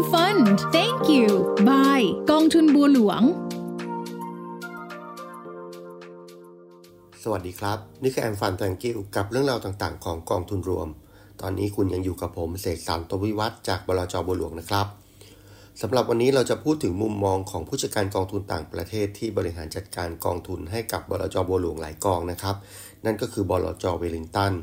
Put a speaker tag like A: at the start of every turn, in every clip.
A: I'm Fund Thank you Bye กองทุนบัวหลวง
B: สวัสดีครับ นี่คือแอมฟันแตงกิวกับเรื่องราวต่างๆ ของกองทุนรวม ตอนนี้คุณยังอยู่กับผมเสกสรรตวิวัฒจากบลจบัวหลวงนะครับสำหรับวันนี้เราจะพูดถึงมุมมองของผู้จัดการกองทุนต่างประเทศที่บริหารจัดการกองทุนให้กับบลจบัวหลวงหลายกองนะครับ นั่นก็คือบลจเวลิงตัน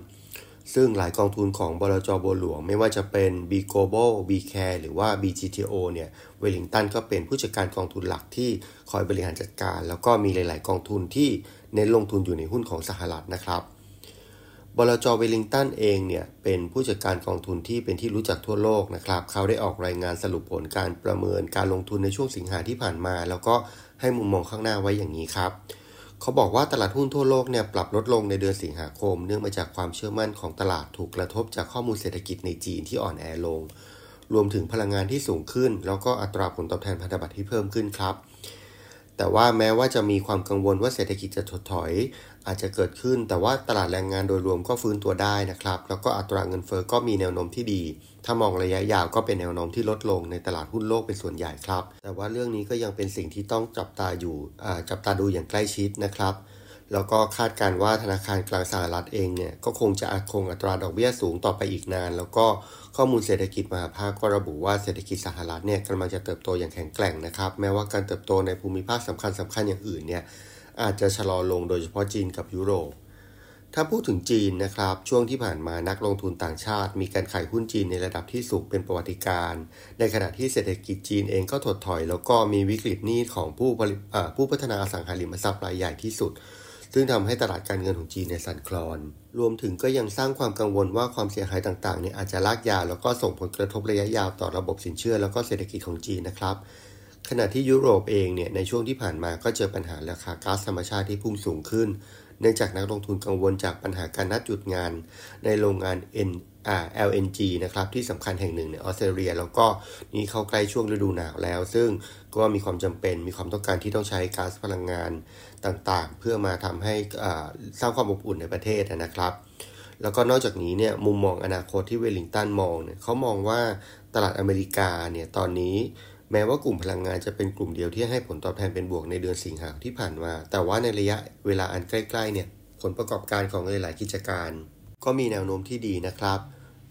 B: ซึ่งหลายกองทุนของบลจบัวหลวง ไม่ว่าจะเป็น B Global B Care หรือว่า BGTO เนี่ยเวลิงตันก็เป็นผู้จัดการกองทุนหลักที่คอยบริหารจัดการ แล้วก็มีหลาย ๆ กองทุนที่เน้นลงทุนอยู่ในหุ้นของสหรัฐนะครับบลจเวลิงตันเองเนี่ยเป็นผู้จัดการกองทุนที่เป็นที่รู้จักทั่วโลกนะครับ เขาได้ออกรายงานสรุปผลการประเมินการลงทุนในช่วงสิงหาที่ผ่านมา แล้วก็ให้มุมมองข้างหน้าไว้อย่างนี้ครับ เขาบอกว่าตลาดหุ้นทั่วโลกเนี่ยปรับลดลงในเดือนสิงหาคม เนื่องมาจากความเชื่อมั่นของตลาดถูกกระทบจากข้อมูลเศรษฐกิจในจีนที่อ่อนแอลง รวมถึงพลังงานที่สูงขึ้น แล้วก็อัตราผลตอบแทนพันธบัตรที่เพิ่มขึ้นครับ แต่ว่าแม้ว่าจะมีความกังวลว่าเศรษฐกิจจะถดถอย อาจจะเกิดขึ้น แต่ว่าตลาดแรงงานโดยรวมก็ฟื้นตัวได้นะครับ แล้วก็อัตราเงินเฟอ้อก็มีแนวโน้มที่ดี ถ้ามองระยะยาวก็เป็นแนวโน้มที่ลดลงในตลาดหุ้นโลกเป็นส่วนใหญ่ครับ แต่ว่าเรื่องนี้ก็ยังเป็นสิ่งที่ต้องจับตาอยู่จับตาดูอย่างใกล้ชิดนะครับ แล้วก็คาดการว่าธนาคารกลางสหรัฐเองเนี่ยก็คงจะคงอัตราดอกเบี้ยสูงต่อไปอีกนาน แล้วก็ข้อมูลเศรษฐกิจมหาภาคก็ระบุว่าเศรษฐกิจสหรัฐเนี่ยกำลังจะเติบโตอย่างแข็งแกร่งนะครับ แม้ว่าการเติบโตในภูมิภาคสำคัญสำคัญอย่างอื่นเนี่ยอาจจะชะลอลงโดยเฉพาะจีนกับยุโรป ถ้าพูดถึงจีนนะครับ ช่วงที่ผ่านมานักลงทุนต่างชาติ มีการขายหุ้นจีนในระดับที่สูงเป็นประวัติการ ในขณะที่เศรษฐกิจจีนเองก็ถดถอย แล้วก็มีวิกฤตหนี้ของผู้ผู้พัฒนาอสังหาริมทรัพย์รายใหญ่ที่สุด ซึ่งทำให้ตลาดการเงินของจีนในสั่นคลอน รวมถึงก็ยังสร้างความกังวลว่าความเสียหายต่างๆเนี่ยอาจจะลากยาวแล้วก็ส่งผลกระทบระยะยาวต่อระบบสินเชื่อแล้วก็เศรษฐกิจของจีนนะครับ ขณะที่ยุโรปเองเนี่ยในช่วงที่ผ่านมาก็เจอปัญหาราคาก๊าซธรรมชาติที่พุ่งสูงขึ้น เนื่องจากนักลงทุนกังวลจากปัญหาการนัดหยุดงาน ในโรงงาน N LNG นะครับที่สำคัญแห่งหนึ่งในออสเตรเลีย แล้วก็นี่เข้าใกล้ช่วงฤดูหนาวแล้ว ซึ่งก็มีความจำเป็นมีความต้องการที่ต้องใช้ก๊าซพลังงานต่างๆ เพื่อมาทำให้สร้างความอบอุ่นในประเทศนะครับ แล้วก็นอกจากนี้เนี่ยมุมมองอนาคตที่เวลลิงตันมองเนี่ยเขามองว่าตลาดอเมริกาเนี่ยตอนนี้ แม้ว่ากลุ่มพลังงานจะเป็นกลุ่มเดียวที่ให้ผลตอบแทนเป็นบวกในเดือนสิงหาที่ผ่านมา แต่ว่าในระยะเวลาอันใกล้ๆเนี่ยผลประกอบการของหลายๆกิจการ ก็มีแนวโน้มที่ดีนะครับ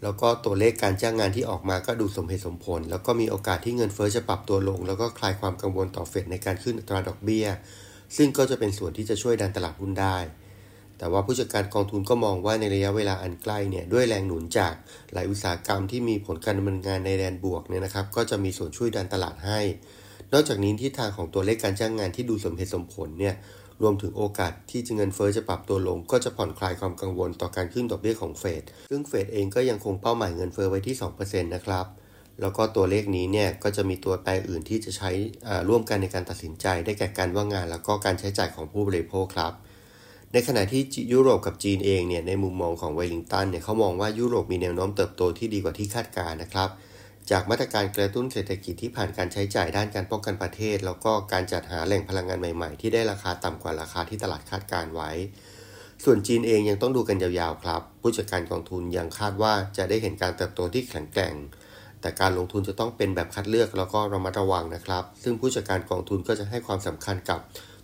B: แล้วก็ตัวเลขการจ้างงานที่ออกมาก็ดูสมเหตุสมผล แล้วก็มีโอกาสที่เงินเฟอ้อจะปรับตัวลง แล้วก็คลายความกังวลต่อเฟดในการขึ้นอัตราดอกเบี้ย ซึ่งก็จะเป็นส่วนที่จะช่วยดันตลาดหุ้นได้ แต่ว่าผู้จัดการกองทุนก็มองว่าในระยะเวลาอันใกล้เนี่ยด้วยแรงหนุนจากหลายอุตสาหกรรมที่มีผลการดำเนินงานในแดนบวกเนี่ยนะครับก็จะมีส่วนช่วยดันตลาดให้ นอกจากนี้ทิศทางของตัวเลขการจ้างงานที่ดูสมเหตุสมผลเนี่ยรวมถึงโอกาสที่จะเงินเฟอ้อจะปรับตัวลง ก็จะผ่อนคลายความกังวลต่อการขึ้นดอกเบี้ยของเฟดซึ่งเฟดเองก็ยังคงเป้าหมายเงินเฟอ้อไว้ที่2%นะครับแล้วก็ตัวเลขนี้เนี่ยก็จะมีตัวแปรอื่นที่จะใช้ร่วมกันในการตัดสินใจ ได้แก่การว่างงาน แล้วก็การใช้จ่ายของผู้บริโภคครับ ในขณะที่ยุโรปกับจีนเองเนี่ยในมุมมองของเวลิงตันเนี่ยเขามองว่ายุโรปมีแนวโน้มเติบโตที่ดีกว่าที่คาดการนะครับ จากมาตรการกระตุ้นเศรษฐกิจที่ผ่านการใช้จ่ายด้านการป้องกันประเทศ แล้วก็การจัดหาแหล่งพลังงานใหม่ๆ ที่ได้ราคาต่ำกว่าราคาที่ตลาดคาดการไว้ ส่วนจีนเองยังต้องดูกันยาวๆครับ ผู้จัดการกองทุนยังคาดว่าจะได้เห็นการเติบโตที่แข็งแกร่งแต่การลงทุนจะต้องเป็นแบบคัดเลือกแล้วก็ระมัดระวังนะครับ ซึ่งผู้จัดการกองทุนก็จะให้ความสำคัญกับ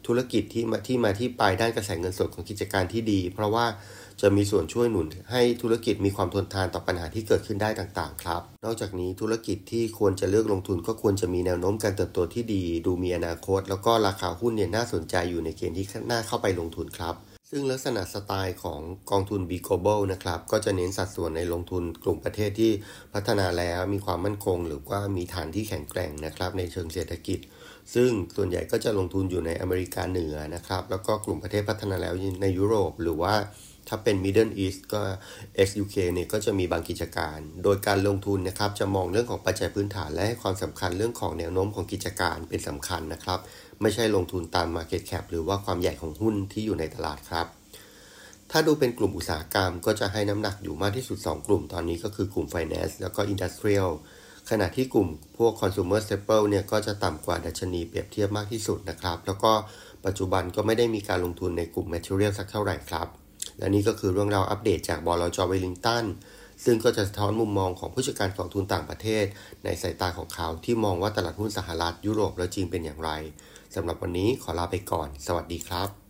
B: ธุรกิจที่มาที่มาที่ไปด้านกระแสเงินสดของกิจการที่ดี เพราะว่าจะมีส่วนช่วยหนุนให้ธุรกิจมีความทนทานต่อปัญหาที่เกิดขึ้นได้ต่างๆ ครับ นอกจากนี้ธุรกิจที่ควรจะเลือกลงทุนก็ควรจะมีแนวโน้มการเติบโตที่ดี ดูมีอนาคต แล้วก็ราคาหุ้นเนี่ยน่าสนใจอยู่ในเกณฑ์ที่น่าเข้าไปลงทุนครับ ซึ่งลักษณะสไตล์ของกองทุน B Global นะครับก็จะเน้นสัดส่วนในลงทุนกลุ่มประเทศที่พัฒนาแล้วมีความมั่นคง หรือว่ามีฐานที่แข็งแกร่งนะครับในเชิงเศรษฐกิจ ซึ่งส่วนใหญ่ก็จะลงทุนอยู่ในอเมริกาเหนือนะครับ แล้วก็กลุ่มประเทศพัฒนาแล้วในยุโรป หรือว่าถ้าเป็น Middle East ก็ XUK เนี่ยก็จะมีบางกิจการ โดยการลงทุนนะครับจะมองเรื่องของปัจจัยพื้นฐานและให้ความสำคัญเรื่องของแนวโน้มของกิจการเป็นสำคัญนะครับ ไม่ใช่ลงทุนตาม Market Cap หรือว่าความใหญ่ของหุ้นที่อยู่ในตลาดครับถ้าดูเป็นกลุ่มอุตสาหกรรมก็จะให้น้ำหนักอยู่มากที่สุด 2 กลุ่มตอนนี้ก็คือกลุ่ม Finance แล้วก็ Industrial ขณะที่กลุ่มพวก consumer staple เนี่ยก็จะต่ำกว่าดัชนีเปรียบเทียบมากที่สุดนะครับ แล้วก็ปัจจุบันก็ไม่ได้มีการลงทุนในกลุ่ม material สักเท่าไหร่ครับ และนี่ก็คือเรื่องราวอัปเดตจากบอลจอเวลิงตันซึ่งก็จะสะท้อนมุมมองของผู้จัดการกองทุนต่างประเทศ ในสายตาของเขาที่มองว่าตลาดหุ้นสหรัฐยุโรปและจีนเป็นอย่างไรสำหรับวันนี้ขอลาไปก่อน สวัสดีครับ